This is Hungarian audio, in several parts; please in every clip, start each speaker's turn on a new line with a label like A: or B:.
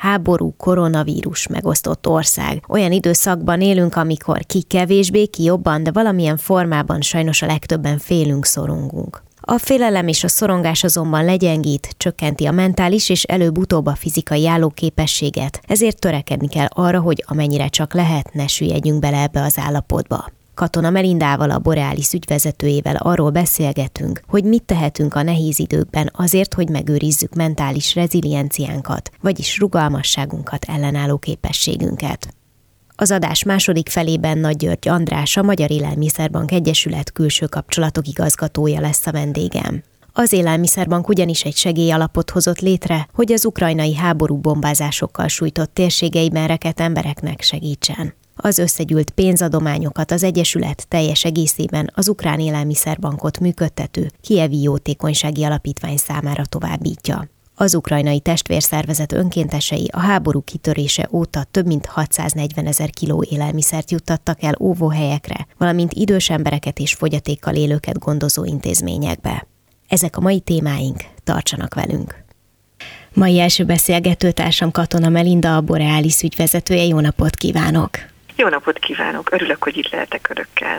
A: háború, koronavírus megosztott ország. Olyan időszakban élünk, amikor ki kevésbé, ki jobban, de valamilyen formában sajnos a legtöbben félünk, szorongunk. A félelem és a szorongás azonban legyengít, csökkenti a mentális és előbb-utóbb a fizikai állóképességet, ezért törekedni kell arra, hogy amennyire csak lehet, ne süllyedjünk bele ebbe az állapotba. Katona Melindával, a Boreális ügyvezetőjével arról beszélgetünk, hogy mit tehetünk a nehéz időkben azért, hogy megőrizzük mentális rezilienciánkat, vagyis rugalmasságunkat, ellenálló képességünket. Az adás második felében Nagy György András, a Magyar Élelmiszerbank Egyesület külső kapcsolatok igazgatója lesz a vendégem. Az Élelmiszerbank ugyanis egy segélyalapot hozott létre, hogy az ukrajnai háború bombázásokkal sújtott térségeiben reket embereknek segítsen. Az összegyűlt pénzadományokat az Egyesület teljes egészében az Ukrán Élelmiszerbankot működtető Kievi Jótékonysági Alapítvány számára továbbítja. Az ukrajnai testvérszervezet önkéntesei a háború kitörése óta több mint 640 ezer kiló élelmiszert juttattak el óvóhelyekre, valamint idős embereket és fogyatékkal élőket gondozó intézményekbe. Ezek a mai témáink, tartsanak velünk! Mai első beszélgetőtársam Katona Melinda, a Boreális ügyvezetője. Jó napot kívánok!
B: Jó napot kívánok! Örülök, hogy itt lehetek önökkel.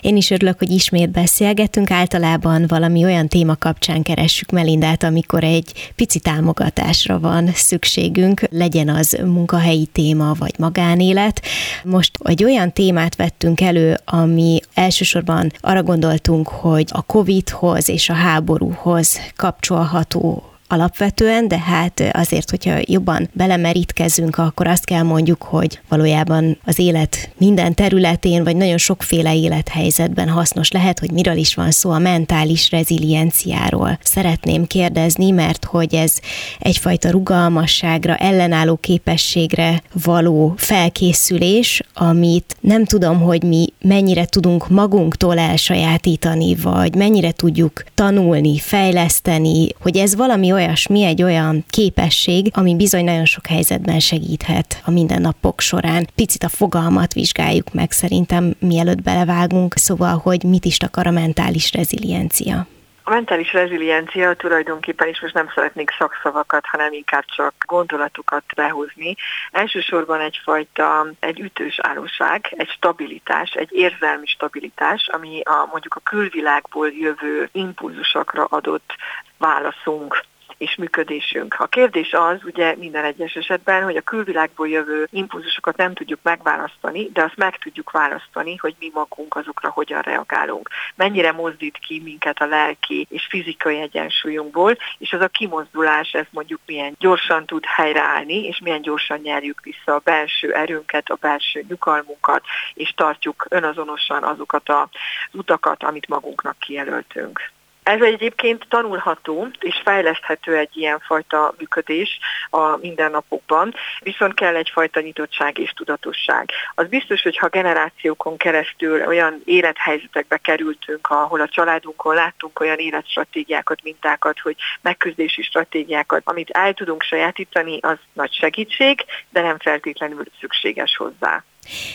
A: Én is örülök, hogy ismét beszélgetünk. Általában valami olyan téma kapcsán keressük Melindát, amikor egy pici támogatásra van szükségünk, legyen az munkahelyi téma vagy magánélet. Most egy olyan témát vettünk elő, ami elsősorban arra gondoltunk, hogy a COVID-hoz és a háborúhoz kapcsolható alapvetően, de hát azért, hogyha jobban belemerítkezünk, akkor azt kell mondjuk, hogy valójában az élet minden területén, vagy nagyon sokféle élethelyzetben hasznos lehet, hogy miről is van szó a mentális rezilienciáról. Szeretném kérdezni, mert hogy ez egyfajta rugalmasságra, ellenálló képességre való felkészülés, amit nem tudom, hogy mi mennyire tudunk magunktól elsajátítani, vagy mennyire tudjuk tanulni, fejleszteni, hogy ez valami olyasmi, egy olyan képesség, ami bizony nagyon sok helyzetben segíthet a mindennapok során. Picit a fogalmat vizsgáljuk meg szerintem, mielőtt belevágunk, szóval, hogy mit is akar a mentális reziliencia.
B: A mentális reziliencia tulajdonképpen is most nem szeretnék szakszavakat, hanem inkább csak gondolatokat behozni. Elsősorban egyfajta egy ütős állóság, egy stabilitás, egy érzelmi stabilitás, ami a, mondjuk a külvilágból jövő impulzusokra adott válaszunk és működésünk. A kérdés az ugye minden egyes esetben, hogy a külvilágból jövő impulzusokat nem tudjuk megválasztani, de azt meg tudjuk választani, hogy mi magunk azokra hogyan reagálunk. Mennyire mozdít ki minket a lelki és fizikai egyensúlyunkból, és az a kimozdulás, ez mondjuk milyen gyorsan tud helyreállni, és milyen gyorsan nyerjük vissza a belső erőnket, a belső nyugalmunkat, és tartjuk önazonosan azokat az utakat, amit magunknak kijelöltünk. Ez egyébként tanulható és fejleszthető egy ilyen fajta működés a mindennapokban, viszont kell egyfajta nyitottság és tudatosság. Az biztos, hogy ha generációkon keresztül olyan élethelyzetekbe kerültünk, ahol a családunkon láttunk olyan életstratégiákat, mintákat, hogy megküzdési stratégiákat, amit el tudunk sajátítani, az nagy segítség, de nem feltétlenül szükséges hozzá.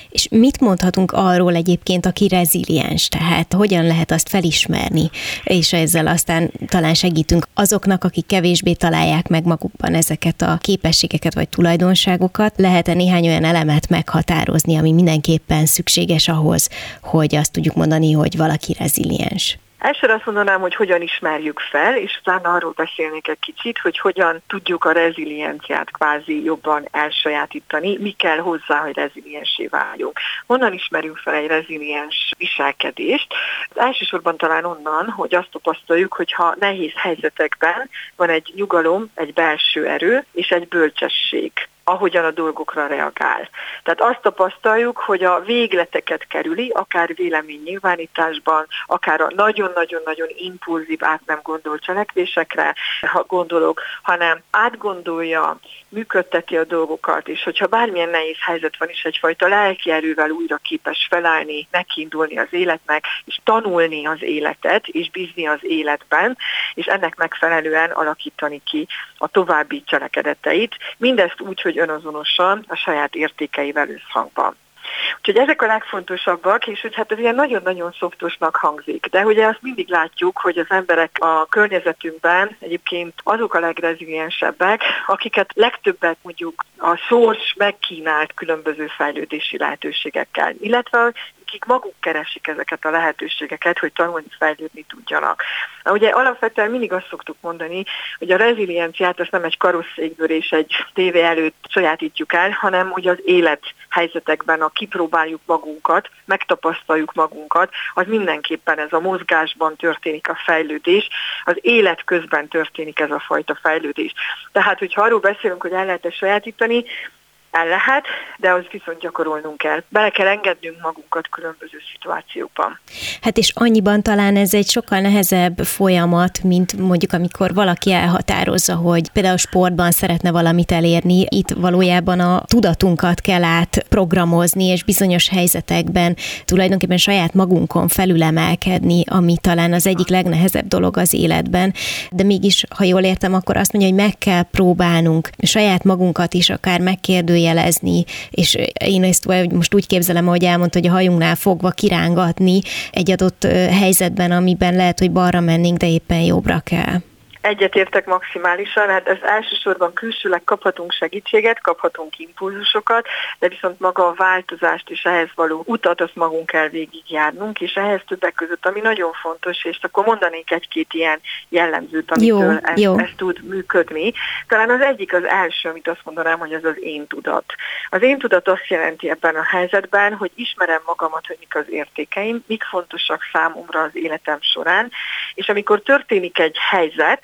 A: És mit mondhatunk arról egyébként, aki reziliens, tehát hogyan lehet azt felismerni, és ezzel aztán talán segítünk azoknak, akik kevésbé találják meg magukban ezeket a képességeket vagy tulajdonságokat, lehet-e néhány olyan elemet meghatározni, ami mindenképpen szükséges ahhoz, hogy azt tudjuk mondani, hogy valaki reziliens?
B: Elsőre azt mondanám, hogy hogyan ismerjük fel, és utána arról beszélnék egy kicsit, hogy hogyan tudjuk a rezilienciát kvázi jobban elsajátítani, mi kell hozzá, hogy reziliensé váljunk. Honnan ismerünk fel egy reziliens viselkedést? Elsősorban talán onnan, hogy azt tapasztaljuk, hogy ha nehéz helyzetekben van egy nyugalom, egy belső erő és egy bölcsesség ahogyan a dolgokra reagál. Tehát azt tapasztaljuk, hogy a végleteket kerüli, akár véleménynyilvánításban, akár a nagyon-nagyon-nagyon impulzív, át nem gondolt cselekvésekre, ha gondolok, hanem átgondolja, működteti a dolgokat, és hogyha bármilyen nehéz helyzet van is, egyfajta lelki erővel újra képes felállni, nekiindulni az életnek, és tanulni az életet, és bízni az életben, és ennek megfelelően alakítani ki a további cselekedeteit, mindezt úgy, hogy önazonosan a saját értékeivel összhangban. Úgyhogy ezek a legfontosabbak, és hogy hát ez ilyen nagyon-nagyon szoftosnak hangzik, de ugye azt mindig látjuk, hogy az emberek a környezetünkben egyébként azok a legreziliensebbek, akiket legtöbbet mondjuk a sors megkínált különböző fejlődési lehetőségekkel, illetve akik maguk keresik ezeket a lehetőségeket, hogy tanulni, fejlődni tudjanak. Na, ugye alapvetően mindig azt szoktuk mondani, hogy a rezilienciát azt nem egy karosszékből és egy tévé előtt sajátítjuk el, hanem hogy az élet helyzetekben, a kipróbáljuk magunkat, megtapasztaljuk magunkat, az mindenképpen ez a mozgásban történik a fejlődés, az élet közben történik ez a fajta fejlődés. Tehát, hogyha arról beszélünk, hogy el lehet sajátítani, el lehet, de az viszont gyakorolnunk kell. Bele kell engednünk magunkat különböző szituációkban.
A: Hát és annyiban talán ez egy sokkal nehezebb folyamat, mint mondjuk amikor valaki elhatározza, hogy például sportban szeretne valamit elérni, itt valójában a tudatunkat kell átprogramozni, és bizonyos helyzetekben tulajdonképpen saját magunkon felülemelkedni, ami talán az egyik legnehezebb dolog az életben. De mégis, ha jól értem, akkor azt mondja, hogy meg kell próbálnunk saját magunkat is akár megkérdőjelezni, jelezni, és én ezt most úgy képzelem, hogy elmondta, hogy a hajunknál fogva kirángatni egy adott helyzetben, amiben lehet, hogy balra mennénk, de éppen jobbra kell.
B: Egyetértek maximálisan, hát ez elsősorban külsőleg kaphatunk segítséget, kaphatunk impulzusokat, de viszont maga a változást és ehhez való utat azt magunk kell végigjárnunk, és ehhez többek között, ami nagyon fontos, és akkor mondanék egy-két ilyen jellemzőt, amitől jó, ez, jó. ez tud működni. Talán az egyik az első, amit azt mondanám, hogy az az én tudat. Az én tudat azt jelenti ebben a helyzetben, hogy ismerem magamat, hogy mik az értékeim, mik fontosak számomra az életem során, és amikor történik egy helyzet,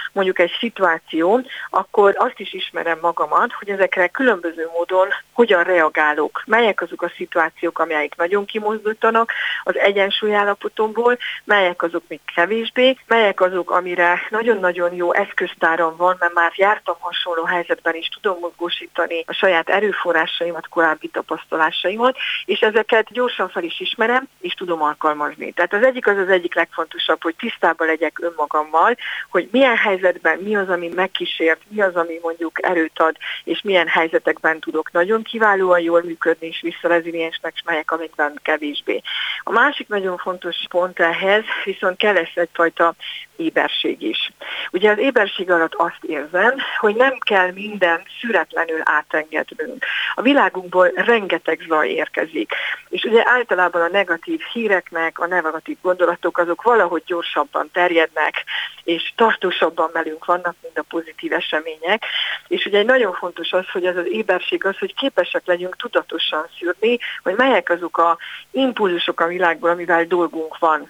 B: mondjuk egy szituáció, akkor azt is ismerem magamat, hogy ezekre különböző módon hogyan reagálok. Melyek azok a szituációk, amelyek nagyon kimozdítanak az egyensúlyállapotomból, melyek azok még kevésbé, melyek azok, amire nagyon-nagyon jó eszköztáram van, mert már jártam hasonló helyzetben is, tudom mozgósítani a saját erőforrásaimat, korábbi tapasztalásaimat, és ezeket gyorsan fel is ismerem, és tudom alkalmazni. Tehát az egyik az az egyik legfontosabb, hogy tisztában legyek önmagammal, hogy milyen helyzetben mi az, ami megkísért, mi az, ami mondjuk erőt ad, és milyen helyzetekben tudok nagyon kiválóan jól működni, és visszareziliensnek, és melyek, amikben kevésbé. A másik nagyon fontos pont ehhez viszont kell lesz egyfajta éberség is. Ugye az éberség alatt azt érzem, hogy nem kell minden szüretlenül átengednünk. A világunkból rengeteg zaj érkezik, és ugye általában a negatív híreknek, a negatív gondolatok azok valahogy gyorsabban terjednek, és tartósabban velünk vannak, mint a pozitív események. És ugye egy nagyon fontos az, hogy ez az éberség az, hogy képesek legyünk tudatosan szűrni, hogy melyek azok a impulzusok a világból, amivel dolgunk van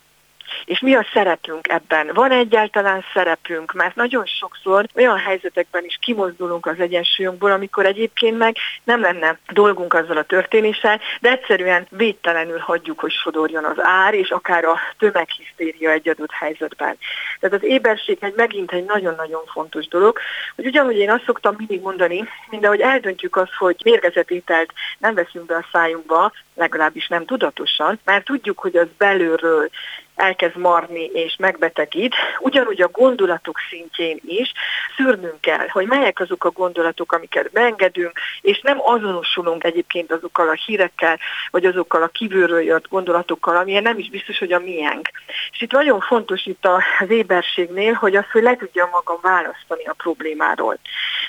B: és mi a szerepünk ebben? Van egyáltalán szerepünk? Mert nagyon sokszor olyan helyzetekben is kimozdulunk az egyensúlyunkból, amikor egyébként meg nem lenne dolgunk azzal a történéssel, de egyszerűen védtelenül hagyjuk, hogy sodorjon az ár, és akár a tömeghisztéria egy adott helyzetben. Tehát az éberség egy megint egy nagyon-nagyon fontos dolog, hogy ugyanúgy én azt szoktam mindig mondani, mindahogy eldöntjük azt, hogy mérgezett ételt nem veszünk be a szájunkba, legalábbis nem tudatosan, mert tudjuk, hogy az belülről elkezd marni és megbetegít, ugyanúgy a gondolatok szintjén is szűrnünk kell, hogy melyek azok a gondolatok, amiket beengedünk, és nem azonosulunk egyébként azokkal a hírekkel, vagy azokkal a kívülről jött gondolatokkal, amilyen nem is biztos, hogy a miénk. És itt nagyon fontos itt az éberségnél, hogy az, hogy le tudja magam választani a problémáról.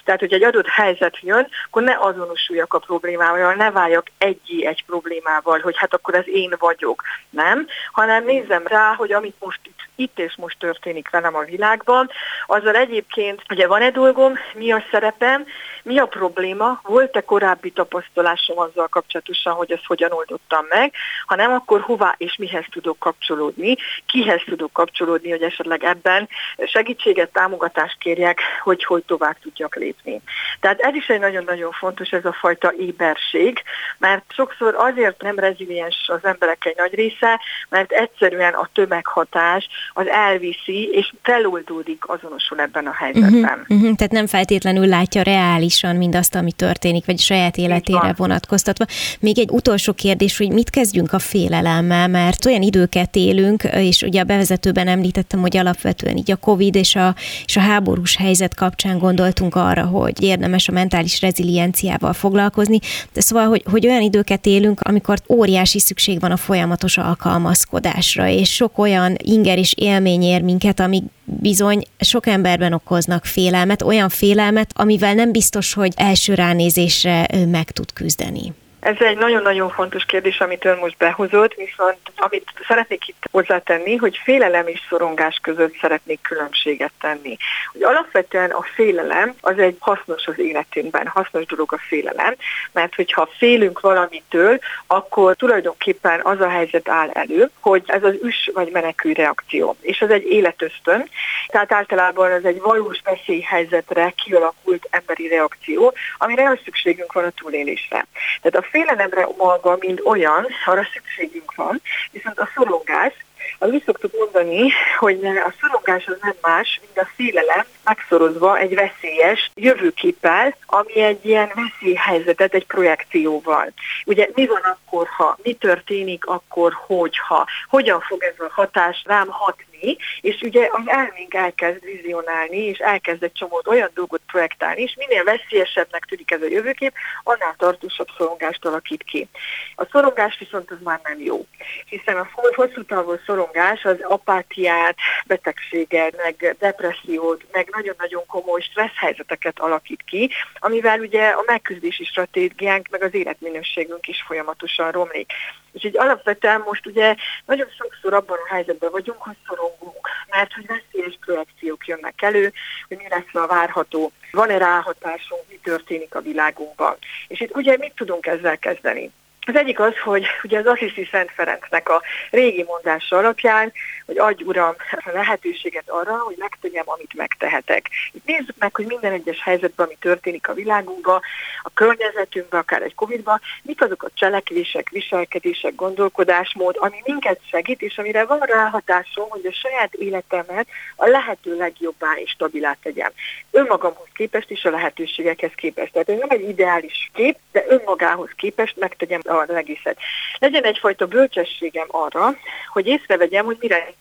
B: Tehát, hogy egy adott helyzet jön, akkor ne azonosuljak a problémával, ne váljak egyé egy problémával, hogy hát akkor ez én vagyok, nem, hanem nézzem rá, hogy amit most itt és most történik velem a világban, azzal egyébként ugye van-e dolgom, mi a szerepem, mi a probléma, volt-e korábbi tapasztalásom azzal kapcsolatosan, hogy ezt hogyan oldottam meg, ha nem, akkor hová és mihez tudok kapcsolódni, kihez tudok kapcsolódni, hogy esetleg ebben segítséget, támogatást kérjek, hogy hogy tovább tudjak lépni. Tehát ez is egy nagyon-nagyon fontos, ez a fajta éberség, mert sokszor azért nem reziliens az emberek egy nagy része, mert egyszerűen a tömeghatás az elviszi, és feloldódik, azonosul ebben a helyzetben.
A: Uh-huh, uh-huh, tehát nem feltétlenül látja reálisan mindazt, ami történik, vagy saját életére vonatkoztatva. Még egy utolsó kérdés, hogy mit kezdjünk a félelemmel, mert olyan időket élünk, és ugye a bevezetőben említettem, hogy alapvetően így a Covid és a, és a háborús helyzet kapcsán gondoltunk arra, hogy érdemes a mentális rezilienciával foglalkozni, de szóval, hogy, hogy olyan időket élünk, amikor óriási szükség van a folyamatos alkalmazkodásra, és sok olyan inger és élmény ér minket, ami bizony sok emberben okoznak félelmet, olyan félelmet, amivel nem biztos, hogy első ránézésre meg tud küzdeni.
B: Ez egy nagyon-nagyon fontos kérdés, amit ön most behozott, viszont amit szeretnék itt hozzátenni, hogy félelem és szorongás között szeretnék különbséget tenni. Hogy alapvetően a félelem az egy hasznos az életünkben, hasznos dolog a félelem, mert hogyha félünk valamitől, akkor tulajdonképpen az a helyzet áll elő, hogy ez az üs vagy menekül reakció, és ez egy életösztön, tehát általában ez egy valós veszélyhelyzetre kialakult emberi reakció, amire szükségünk van a túlélésre. Tehát a félelemre maga, mint olyan, arra szükségünk van, viszont a szorongás, az úgy szoktuk mondani, hogy a szorongás az nem más, mint a félelem megszorozva egy veszélyes jövőképpel, ami egy ilyen veszélyhelyzetet egy projekcióval. Ugye mi van akkor, ha, mi történik akkor, hogyha, hogyan fog ez a hatás rám hatni, tenni, és ugye az elménk elkezd vizionálni, és elkezd egy csomó olyan dolgot projektálni, és minél veszélyesebbnek tűnik ez a jövőkép, annál tartósabb szorongást alakít ki. A szorongás viszont az már nem jó, hiszen a hosszú távú szorongás az apátiát, betegséget, meg depressziót, meg nagyon-nagyon komoly stressz helyzeteket alakít ki, amivel ugye a megküzdési stratégiánk, meg az életminőségünk is folyamatosan romlik. És így alapvetően most ugye nagyon sokszor abban a helyzetben vagyunk, hogy szorongunk, mert hogy veszélyes projekciók jönnek elő, hogy mi lesz a várható, van-e ráhatásunk, mi történik a világunkban. És itt ugye mit tudunk ezzel kezdeni? Az egyik az, hogy ugye az Assisi Szent Ferencnek a régi mondása alapján, hogy adj Uram a lehetőséget arra, hogy megtegyem, amit megtehetek. Itt nézzük meg, hogy minden egyes helyzetben, ami történik a világunkban, a környezetünkben, akár egy Covid-ban, mik azok a cselekvések, viselkedések, gondolkodásmód, ami minket segít, és amire van ráhatásom, hogy a saját életemet a lehető legjobbá és stabilá tegyem. Önmagamhoz képest is a lehetőségekhez képest. Tehát ez nem egy ideális kép, de önmagához képest megtegyem az egészet. Legyen egyfajta bölcsességem arra, hogy észrevegyem, hogy mire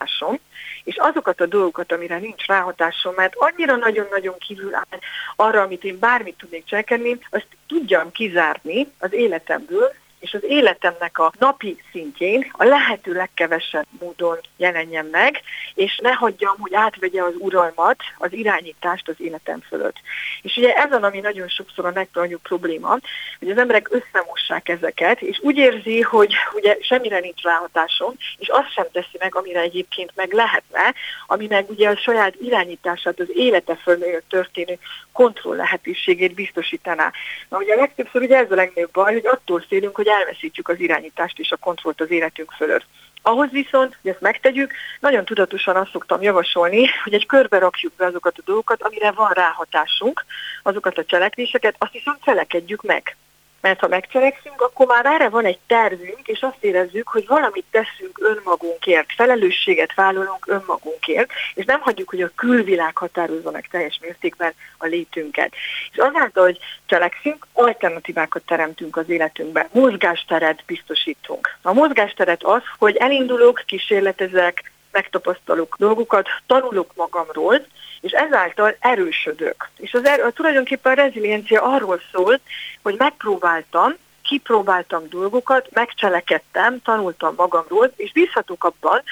B: ráhatásom, és azokat a dolgokat, amire nincs ráhatásom, mert annyira nagyon-nagyon kívül áll arra, amit én bármit tudnék cselekedni, azt tudjam kizárni az életemből, és az életemnek a napi szintjén a lehető legkevesebb módon jelenjen meg, és ne hagyjam, hogy átvegye az uralmat, az irányítást az életem fölött. És ugye ez az, ami nagyon sokszor a legnagyobb probléma, hogy az emberek összemossák ezeket, és úgy érzi, hogy ugye semmire nincs ráhatásom, és azt sem teszi meg, amire egyébként meg lehetne, ami meg ugye a saját irányítását, az élete fölött történő kontroll lehetőségét biztosítaná. Na ugye legtöbbször ugye ez a legnagyobb baj, hogy attól félünk, hogy elveszítjük az irányítást és a kontrollt az életünk fölött. Ahhoz viszont, hogy ezt megtegyük, nagyon tudatosan azt szoktam javasolni, hogy egy körbe rakjuk be azokat a dolgokat, amire van ráhatásunk, azokat a cselekvéseket, azt viszont cselekedjük meg. Mert ha megcselekszünk, akkor már erre van egy tervünk, és azt érezzük, hogy valamit teszünk önmagunkért, felelősséget vállalunk önmagunkért, és nem hagyjuk, hogy a külvilág határozza meg teljes mértékben a létünket. És azáltal, hogy cselekszünk, alternatívákat teremtünk az életünkben, mozgásteret biztosítunk. A mozgásteret az, hogy elindulok, kísérletezek, megtapasztalok dolgokat, tanulok magamról, és ezáltal erősödök. És az er, tulajdonképpen a reziliencia arról szól, hogy megpróbáltam, kipróbáltam dolgokat, megcselekedtem, tanultam magamról, és bízhatok abban,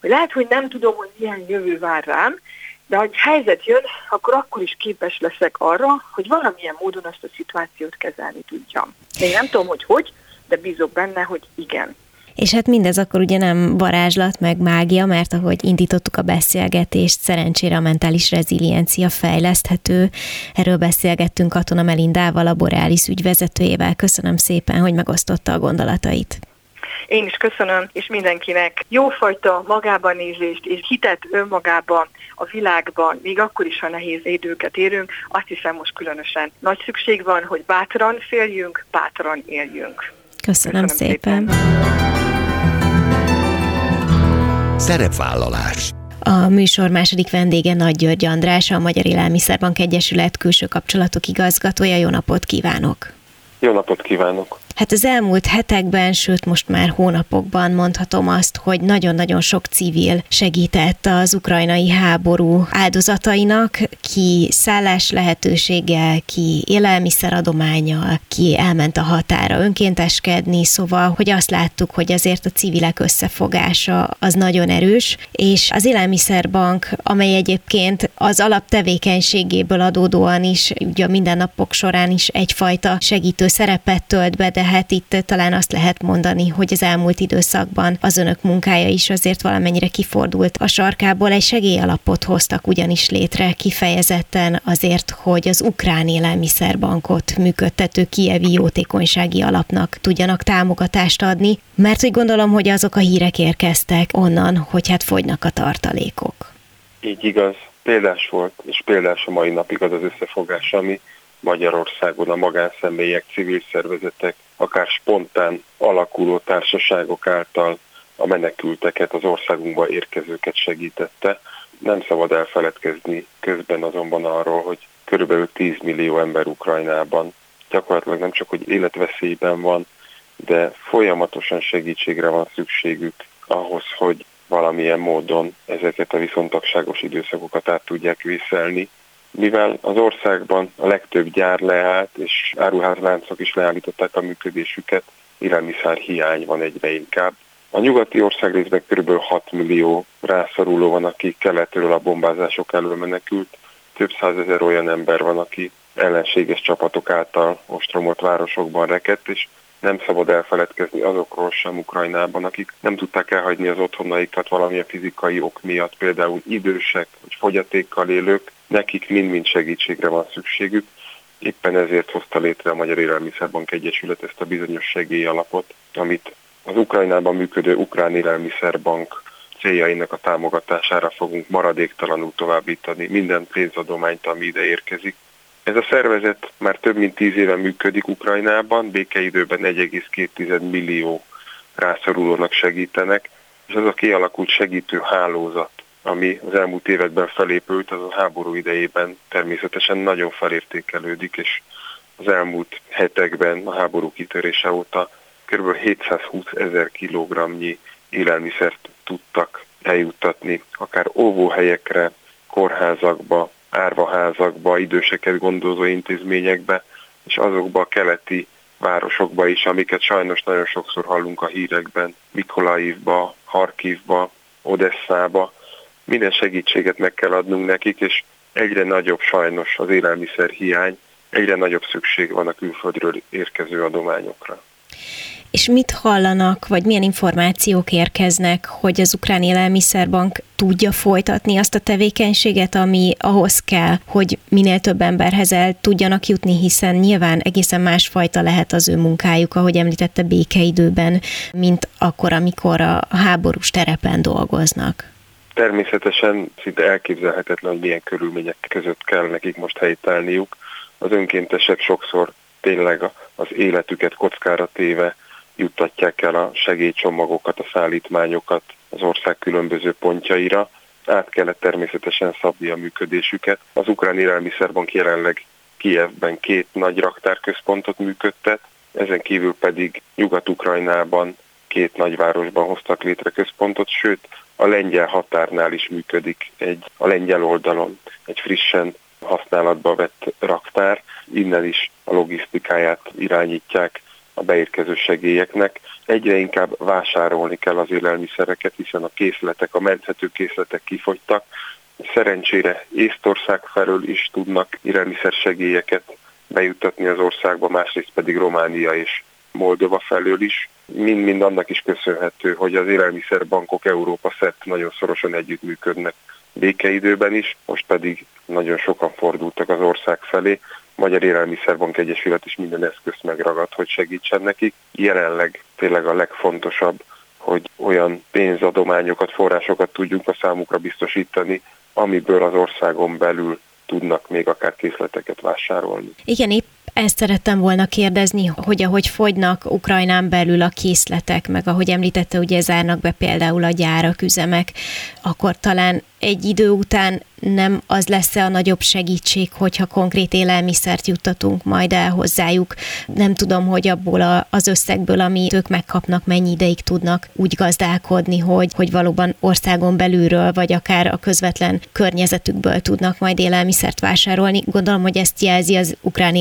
B: hogy lehet, hogy nem tudom, hogy milyen jövő vár rám, de ha egy helyzet jön, akkor akkor is képes leszek arra, hogy valamilyen módon azt a szituációt kezelni tudjam. Még nem tudom, hogy hogy, de bízok benne, hogy igen.
A: És hát mindez akkor ugye nem varázslat, meg mágia, mert ahogy indítottuk a beszélgetést, szerencsére a mentális reziliencia fejleszthető. Erről beszélgettünk Katona Melindával, a Borealis ügyvezetőjével. Köszönöm szépen, hogy megosztotta a gondolatait.
B: Én is köszönöm, és mindenkinek jófajta magában nézést és hitet önmagában, a világban, még akkor is, ha nehéz időket érünk, azt hiszem most különösen nagy szükség van, hogy bátran féljünk, bátran éljünk.
A: Köszönöm, Köszönöm szépen. szépen.
C: Szerepvállalás
A: a műsor második vendége Nagy György András, a Magyar Élelmiszerbank Egyesület külső kapcsolatok igazgatója. Jó napot kívánok!
D: Jó napot kívánok!
A: Hát az elmúlt hetekben, sőt most már hónapokban mondhatom azt, hogy nagyon-nagyon sok civil segített az ukrajnai háború áldozatainak, ki szállás lehetőséggel, ki élelmiszeradományjal, ki elment a határa önkénteskedni, szóval, hogy azt láttuk, hogy azért a civilek összefogása az nagyon erős, és az élelmiszerbank, amely egyébként az alaptevékenységéből adódóan is, ugye a mindennapok során is egyfajta segítő szerepet tölt be, de hát itt talán azt lehet mondani, hogy az elmúlt időszakban az önök munkája is azért valamennyire kifordult a sarkából. Egy segélyalapot hoztak ugyanis létre kifejezetten azért, hogy az ukrán élelmiszerbankot működtető kievi jótékonysági alapnak tudjanak támogatást adni, mert úgy gondolom, hogy azok a hírek érkeztek onnan, hogy hát fogynak a tartalékok.
D: Így igaz, példás volt, és példás a mai napig az az összefogás, ami Magyarországon a magánszemélyek, civil szervezetek, akár spontán alakuló társaságok által a menekülteket, az országunkba érkezőket segítette. Nem szabad elfeledkezni közben azonban arról, hogy körülbelül 10 millió ember Ukrajnában gyakorlatilag nem csak, hogy életveszélyben van, de folyamatosan segítségre van szükségük ahhoz, hogy valamilyen módon ezeket a viszontagságos időszakokat át tudják viszelni, mivel az országban a legtöbb gyár leállt, és áruházláncok is leállították a működésüket, élelmiszer hiány van egyre inkább. A nyugati ország részben kb. 6 millió rászoruló van, aki keletről a bombázások elől menekült. Több százezer olyan ember van, aki ellenséges csapatok által ostromolt városokban rekedt, és nem szabad elfeledkezni azokról sem Ukrajnában, akik nem tudták elhagyni az otthonaikat valamilyen fizikai ok miatt, például idősek vagy fogyatékkal élők, nekik mind-mind segítségre van szükségük. Éppen ezért hozta létre a Magyar Élelmiszerbank Egyesület ezt a bizonyos segélyalapot, amit az Ukrajnában működő Ukrán Élelmiszerbank céljainak a támogatására fogunk maradéktalanul továbbítani minden pénzadományt, ami ide érkezik. Ez a szervezet már több mint tíz éve működik Ukrajnában, békeidőben 1,2 millió rászorulónak segítenek, és az a kialakult segítő hálózat, ami az elmúlt években felépült, az a háború idejében természetesen nagyon felértékelődik, és az elmúlt hetekben a háború kitörése óta kb. 720 ezer kilogramnyi élelmiszert tudtak eljuttatni, akár óvóhelyekre, kórházakba, árvaházakba, időseket gondozó intézményekbe, és azokba a keleti városokba is, amiket sajnos nagyon sokszor hallunk a hírekben, Mikolaivba, Harkivba, Odesszába, minden segítséget meg kell adnunk nekik, és egyre nagyobb sajnos az élelmiszer hiány, egyre nagyobb szükség van a külföldről érkező adományokra.
A: És mit hallanak, vagy milyen információk érkeznek, hogy az Ukrán Élelmiszerbank tudja folytatni azt a tevékenységet, ami ahhoz kell, hogy minél több emberhez el tudjanak jutni, hiszen nyilván egészen másfajta lehet az ő munkájuk, ahogy említette békeidőben, mint akkor, amikor a háborús terepen dolgoznak.
D: Természetesen szinte elképzelhetetlen, hogy milyen körülmények között kell nekik most helytállniuk. Az önkéntesek sokszor tényleg az életüket kockára téve juttatják el a segélycsomagokat, a szállítmányokat az ország különböző pontjaira. Át kellett természetesen szabni a működésüket. Az Ukrán Élelmiszerbank jelenleg Kievben két nagy raktárközpontot működtet, ezen kívül pedig Nyugat-Ukrajnában két nagyvárosban hoztak létre központot, sőt a lengyel határnál is működik egy a lengyel oldalon egy frissen használatba vett raktár, innen is a logisztikáját irányítják a beérkező segélyeknek. Egyre inkább vásárolni kell az élelmiszereket, hiszen a készletek, a menthető készletek kifogytak. Szerencsére Észtország felől is tudnak élelmiszer segélyeket bejuttatni az országba, másrészt pedig Románia és Moldova felől is. Mind-mind annak is köszönhető, hogy az élelmiszerbankok Európa szert nagyon szorosan együttműködnek békeidőben is, most pedig nagyon sokan fordultak az ország felé. Magyar Élelmiszerbank Egyesület is minden eszközt megragad, hogy segítsen nekik. Jelenleg tényleg a legfontosabb, hogy olyan pénzadományokat, forrásokat tudjunk a számukra biztosítani, amiből az országon belül tudnak még akár készleteket vásárolni.
A: Igen, épp ezt szerettem volna kérdezni, hogy ahogy fogynak Ukrajnán belül a készletek, meg ahogy említette, ugye zárnak be például a gyárak, üzemek, akkor talán egy idő után nem az lesz a nagyobb segítség, hogyha konkrét élelmiszert juttatunk majd el hozzájuk. Nem tudom, hogy abból az összegből, ami ők megkapnak, mennyi ideig tudnak úgy gazdálkodni, hogy, hogy valóban országon belülről, vagy akár a közvetlen környezetükből tudnak majd élelmiszert vásárolni. Gondolom, hogy ezt jelzi az ukrán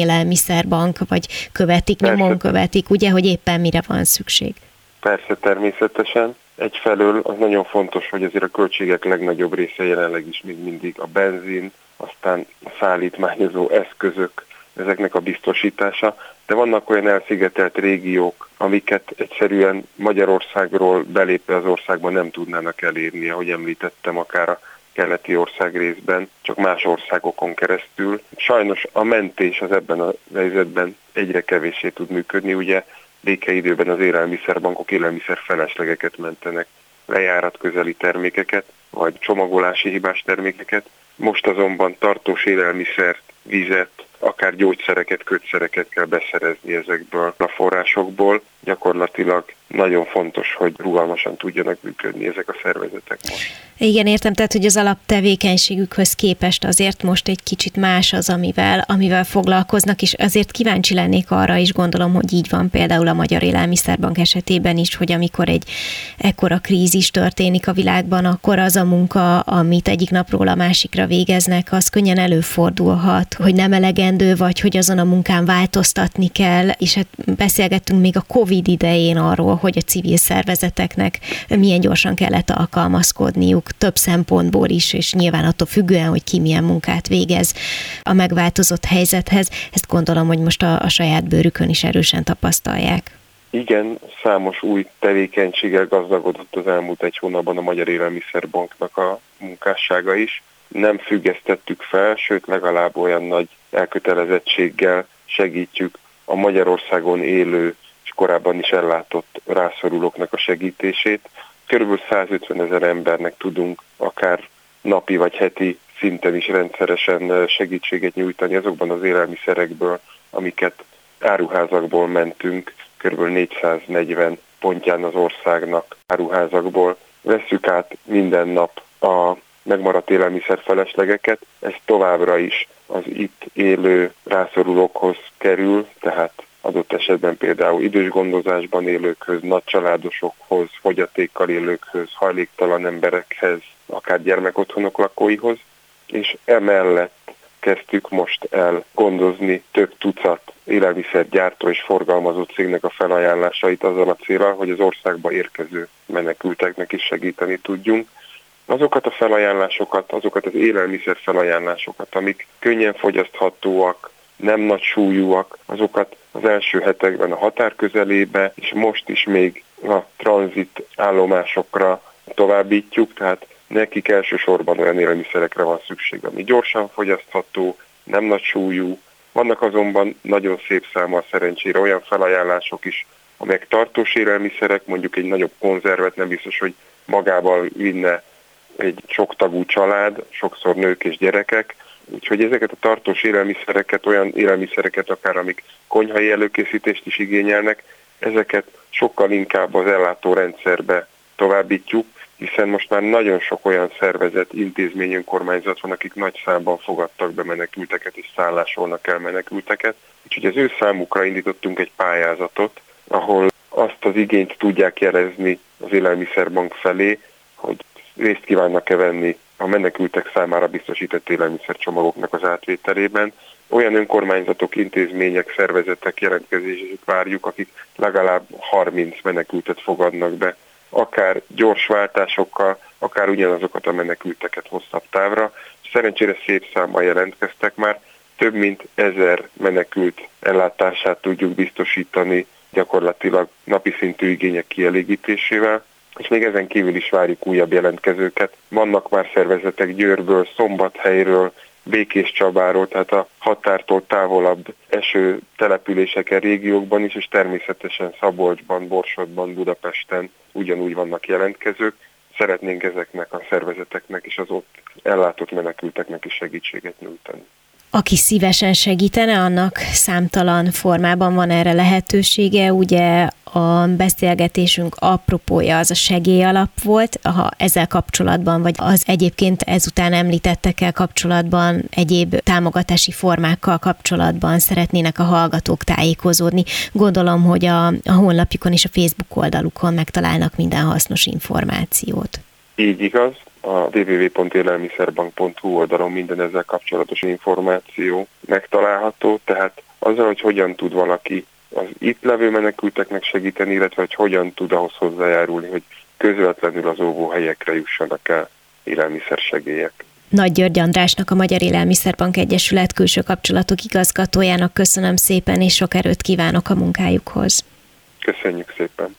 A: élelmiszerbank, vagy követik, Persze. nyomon követik, ugye, hogy éppen mire van szükség.
D: Persze, természetesen. Egyfelől az nagyon fontos, hogy azért a költségek legnagyobb része jelenleg is még mindig a benzin, aztán a szállítmányozó eszközök, ezeknek a biztosítása, de vannak olyan elszigetelt régiók, amiket egyszerűen Magyarországról belépve az országban nem tudnának elérni, ahogy említettem, akár a keleti ország részben, csak más országokon keresztül. Sajnos a mentés az ebben a helyzetben egyre kevésé tud működni, ugye békeidőben az élelmiszerbankok élelmiszer feleslegeket mentenek, lejárat közeli termékeket, vagy csomagolási hibás termékeket. Most azonban tartós élelmiszert, vizet, akár gyógyszereket, kötszereket kell beszerezni ezekből a forrásokból. Gyakorlatilag nagyon fontos, hogy rugalmasan tudjanak működni ezek a szervezetek most.
A: Igen, értem, tehát hogy az alaptevékenységükhöz képest azért most egy kicsit más az, amivel, amivel foglalkoznak, és azért kíváncsi lennék arra is, gondolom, hogy így van például a Magyar Élelmiszerbank esetében is, hogy amikor egy ekkora krízis történik a világban, akkor az a munka, amit egyik napról a másikra végeznek, az könnyen előfordulhat, hogy nem elegendő, vagy hogy azon a munkán változtatni kell, és hát beszélgettünk még a COVID idején arról, hogy a civil szervezeteknek milyen gyorsan kellett alkalmazkodniuk több szempontból is, és nyilván attól függően, hogy ki milyen munkát végez a megváltozott helyzethez. Ezt gondolom, hogy most a, a saját bőrükön is erősen tapasztalják.
D: Igen, számos új tevékenységgel gazdagodott az elmúlt egy hónapban a Magyar Élelmiszerbanknak a munkássága is. Nem függesztettük fel, sőt legalább olyan nagy elkötelezettséggel segítjük a Magyarországon élő korábban is ellátott rászorulóknak a segítését. Körülbelül 150 ezer embernek tudunk akár napi vagy heti szinten is rendszeresen segítséget nyújtani azokban az élelmiszerekből, amiket áruházakból mentünk, kb. 440 pontján az országnak áruházakból. Vesszük át minden nap a megmaradt élelmiszer feleslegeket, ez továbbra is az itt élő rászorulókhoz kerül, tehát adott esetben például idős gondozásban élőkhöz, nagycsaládosokhoz, fogyatékkal élőkhöz, hajléktalan emberekhez, akár gyermekotthonok lakóihoz, és emellett kezdtük most el gondozni több tucat élelmiszergyártó és forgalmazó cégnek a felajánlásait azzal a célral, hogy az országba érkező menekülteknek is segíteni tudjunk. Azokat a felajánlásokat, azokat az élelmiszer felajánlásokat, amik könnyen fogyaszthatóak, nem nagy súlyúak, azokat az első hetekben a határ közelébe, és most is még a tranzit állomásokra továbbítjuk, tehát nekik elsősorban olyan élelmiszerekre van szükség, ami gyorsan fogyasztható, nem nagy súlyú. Vannak azonban nagyon szép száma szerencsére olyan felajánlások is, amelyek tartós élelmiszerek, mondjuk egy nagyobb konzervet nem biztos, hogy magával vinne egy soktagú család, sokszor nők és gyerekek, Úgyhogy ezeket a tartós élelmiszereket, olyan élelmiszereket akár, amik konyhai előkészítést is igényelnek, ezeket sokkal inkább az ellátórendszerbe továbbítjuk, hiszen most már nagyon sok olyan szervezet, intézmény, önkormányzat van, akik nagy számban fogadtak be menekülteket és szállásolnak el menekülteket. Úgyhogy az ő számukra indítottunk egy pályázatot, ahol azt az igényt tudják jelezni az élelmiszerbank felé, hogy részt kívánnak-e venni a menekültek számára biztosított élelmiszercsomagoknak az átvételében. Olyan önkormányzatok, intézmények, szervezetek jelentkezését várjuk, akik legalább 30 menekültet fogadnak be, akár gyors váltásokkal, akár ugyanazokat a menekülteket hosszabb távra. Szerencsére szép számban jelentkeztek már, több mint ezer menekült ellátását tudjuk biztosítani gyakorlatilag napi szintű igények kielégítésével, és még ezen kívül is várjuk újabb jelentkezőket. Vannak már szervezetek Győrből, Szombathelyről, Békés Csabáról, tehát a határtól távolabb eső településeken, régiókban is, és természetesen Szabolcsban, Borsodban, Budapesten ugyanúgy vannak jelentkezők. Szeretnénk ezeknek a szervezeteknek és az ott ellátott menekülteknek is segítséget nyújtani.
A: Aki szívesen segítene, annak számtalan formában van erre lehetősége. Ugye a beszélgetésünk apropója az a segélyalap volt, ha ezzel kapcsolatban, vagy az egyébként ezután említettekkel kapcsolatban, egyéb támogatási formákkal kapcsolatban szeretnének a hallgatók tájékozódni. Gondolom, hogy a, a honlapjukon és a Facebook oldalukon megtalálnak minden hasznos információt.
D: Így igaz, a www.élelmiszerbank.hu oldalon minden ezzel kapcsolatos információ megtalálható, tehát azzal, hogy hogyan tud valaki az itt levő menekülteknek segíteni, illetve hogy hogyan tud ahhoz hozzájárulni, hogy közvetlenül az óvóhelyekre jussanak el élelmiszersegélyek.
A: Nagy György Andrásnak, a Magyar Élelmiszerbank Egyesület külső kapcsolatok igazgatójának köszönöm szépen, és sok erőt kívánok a munkájukhoz.
D: Köszönjük szépen!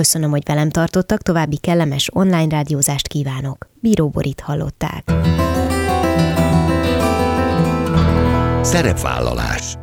A: Köszönöm, hogy velem tartottak, további kellemes online rádiózást kívánok. Bíró Borit hallották.
C: Szerepvállalás